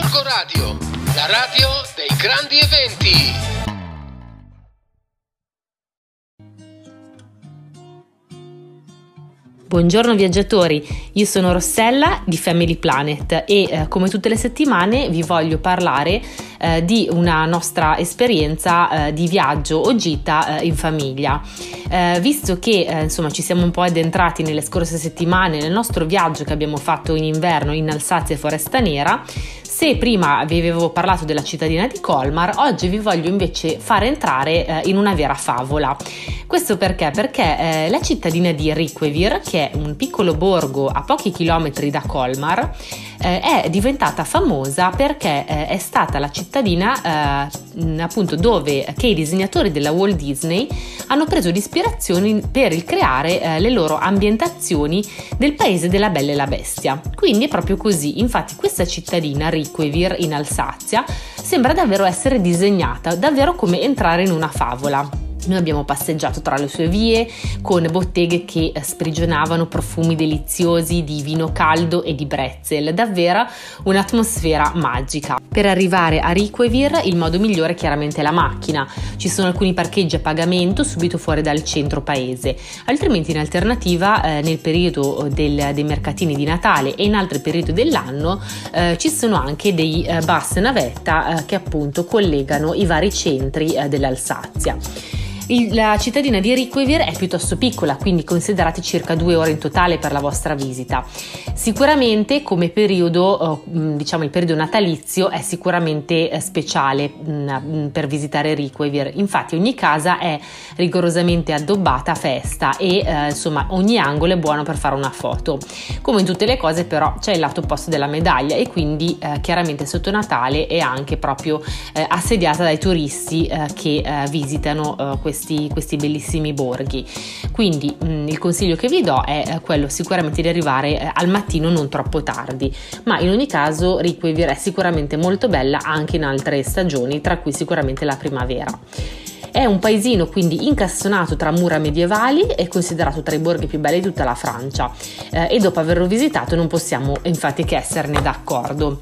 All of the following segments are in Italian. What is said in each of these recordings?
Gorgo Radio, la radio dei grandi eventi. Buongiorno viaggiatori, io sono Rossella di Family Planet e eh, come tutte le settimane vi voglio parlare eh, di una nostra esperienza eh, di viaggio o gita eh, in famiglia. Eh, visto che eh, insomma ci siamo un po' addentrati nelle scorse settimane nel nostro viaggio che abbiamo fatto in inverno in Alsazia e Foresta Nera, se prima vi avevo parlato della cittadina di Colmar, oggi vi voglio invece fare entrare eh, in una vera favola. Questo perché? Perché la cittadina di Riquevir, che è un piccolo borgo a pochi chilometri da Colmar, eh, è diventata famosa perché eh, è stata la cittadina eh, appunto dove che i disegnatori della Walt Disney hanno preso l'ispirazione per il creare eh, le loro ambientazioni del paese della Bella e la Bestia. Quindi è proprio così, infatti questa cittadina Riquevir in Alsazia sembra davvero essere disegnata, davvero come entrare in una favola. Noi abbiamo passeggiato tra le sue vie con botteghe che eh, sprigionavano profumi deliziosi di vino caldo e di bretzel, davvero un'atmosfera magica. Per arrivare a Riquevir il modo migliore è chiaramente la macchina. Ci sono alcuni parcheggi a pagamento subito fuori dal centro paese, altrimenti in alternativa eh, nel periodo del, dei mercatini di Natale e in altri periodi dell'anno eh, ci sono anche dei eh, bus navetta eh, che appunto collegano i vari centri eh, dell'Alsazia. Il, la cittadina di Riquevir è piuttosto piccola, quindi considerate circa due ore in totale per la vostra visita. Sicuramente come periodo, eh, diciamo il periodo natalizio, è sicuramente eh, speciale per visitare Riquevir. Infatti ogni casa è rigorosamente addobbata a festa e eh, insomma ogni angolo è buono per fare una foto. Come in tutte le cose però c'è il lato opposto della medaglia e quindi chiaramente sotto Natale è anche proprio assediata dai turisti che visitano questa questi, questi bellissimi borghi. Quindi mh, mm, il consiglio che vi do è eh, quello sicuramente di arrivare eh, al mattino non troppo tardi, ma in ogni caso Riquevir è sicuramente molto bella anche in altre stagioni, tra cui sicuramente la primavera. È un paesino quindi incassonato tra mura medievali e considerato tra i borghi più belli di tutta la Francia eh, e dopo averlo visitato non possiamo infatti che esserne d'accordo.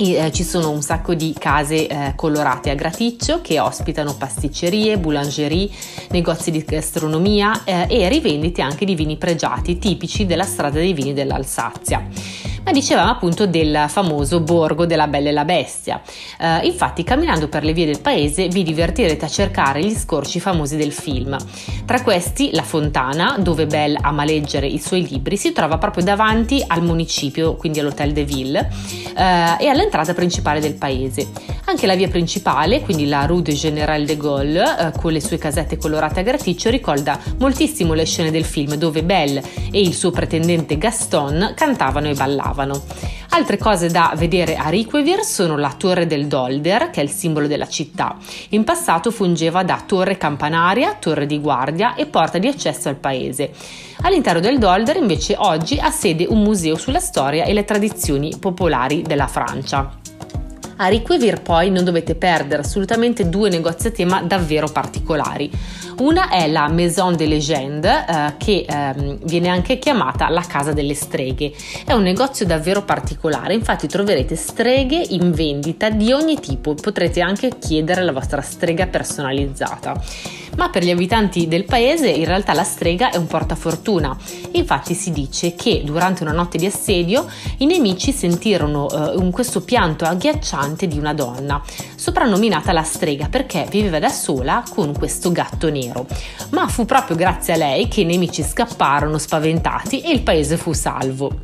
Eh, ci sono un sacco di case eh, colorate a graticcio che ospitano pasticcerie, boulangerie, negozi di gastronomia eh, e rivendite anche di vini pregiati tipici della strada dei vini dell'Alsazia ma dicevamo appunto del famoso borgo della Bella e la Bestia. Uh, infatti, camminando per le vie del paese vi divertirete a cercare gli scorci famosi del film. Tra questi, la fontana, dove Belle ama leggere i suoi libri, si trova proprio davanti al municipio, quindi all'Hotel de Ville, uh, e all'entrata principale del paese. Anche la via principale, quindi la Rue de General de Gaulle, uh, con le sue casette colorate a graticcio, ricorda moltissimo le scene del film dove Belle e il suo pretendente Gaston cantavano e ballavano. Altre cose da vedere a Riquevir sono la Torre del Dolder, che è il simbolo della città. In passato fungeva da torre campanaria, torre di guardia e porta di accesso al paese. All'interno del Dolder invece oggi ha sede un museo sulla storia e le tradizioni popolari della Francia. A Riquevir poi non dovete perdere assolutamente due negozi a tema davvero particolari. Una è la Maison des Légendes, eh, che eh, viene anche chiamata la Casa delle Streghe. È un negozio davvero particolare, infatti troverete streghe in vendita di ogni tipo, potrete anche chiedere la vostra strega personalizzata ma per gli abitanti del paese in realtà la strega è un portafortuna. Infatti si dice che durante una notte di assedio i nemici sentirono eh, questo pianto agghiacciante di una donna, soprannominata la strega perché viveva da sola con questo gatto nero. Ma fu proprio grazie a lei che i nemici scapparono spaventati e il paese fu salvo.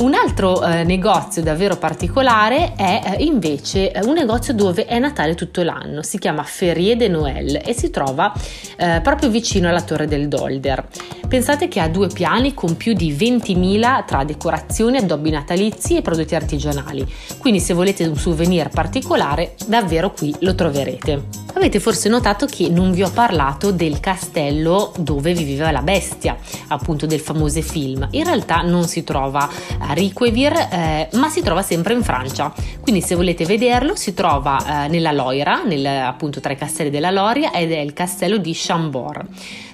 Un altro eh, negozio davvero particolare è eh, invece eh, un negozio dove è Natale tutto l'anno, si chiama Ferie de Noël e si trova eh, proprio vicino alla Torre del Dolder. Pensate che ha due piani con più di 20.000 tra decorazioni, addobbi natalizi e prodotti artigianali, quindi se volete un souvenir particolare davvero qui lo troverete. Avete forse notato che non vi ho parlato del castello dove viveva la bestia, appunto del famoso film. In realtà non si trova a Riquevir, eh, ma si trova sempre in Francia. Quindi se volete vederlo si trova eh, nella Loira, nel, appunto tra i castelli della Loria ed è il castello di Chambord.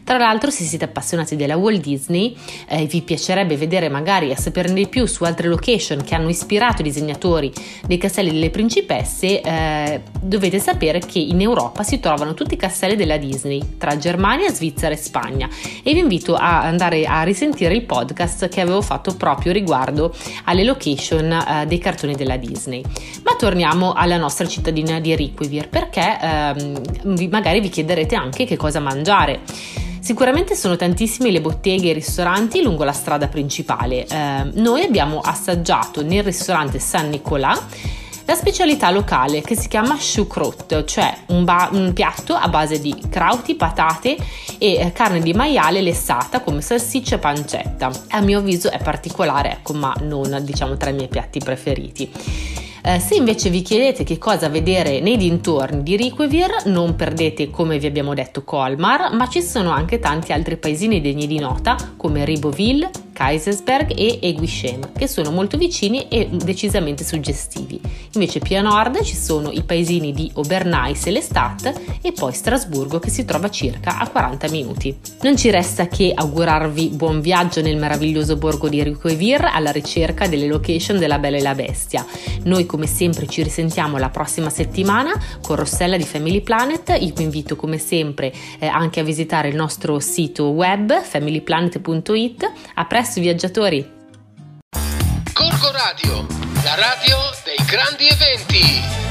Tra l'altro se siete appassionati della Walt Disney e eh, vi piacerebbe vedere magari a saperne di più su altre location che hanno ispirato i disegnatori dei castelli delle principesse, eh, dovete sapere che in Europa si trovano tutti i castelli della Disney, tra Germania, Svizzera e Spagna e vi invito a andare a risentire il podcast che avevo fatto proprio riguardo alle location eh, dei cartoni della Disney. Ma torniamo alla nostra cittadina di Riquivir perché ehm, magari vi chiederete anche che cosa mangiare. Sicuramente sono tantissime le botteghe e i ristoranti lungo la strada principale. Eh, noi abbiamo assaggiato nel ristorante San Nicolà la specialità locale che si chiama Schukrut, cioè un, ba- un piatto a base di crauti, patate e eh, carne di maiale lessata come salsiccia e pancetta. A mio avviso è particolare, ecco, ma non diciamo tra i miei piatti preferiti. Eh, se invece vi chiedete che cosa vedere nei dintorni di Requivir, non perdete, come vi abbiamo detto, Colmar, ma ci sono anche tanti altri paesini degni di nota come Riboville, Kaisersberg e Eguishem, che sono molto vicini e decisamente suggestivi. Invece più a nord ci sono i paesini di Obernais e Lestat e poi Strasburgo che si trova circa a 40 minuti. Non ci resta che augurarvi buon viaggio nel meraviglioso borgo di Riquevir alla ricerca delle location della Bella e la Bestia. Noi come sempre ci risentiamo la prossima settimana con Rossella di Family Planet, io vi invito come sempre eh, anche a visitare il nostro sito web familyplanet.it. A presto presto viaggiatori! Corco Radio, la radio dei grandi eventi.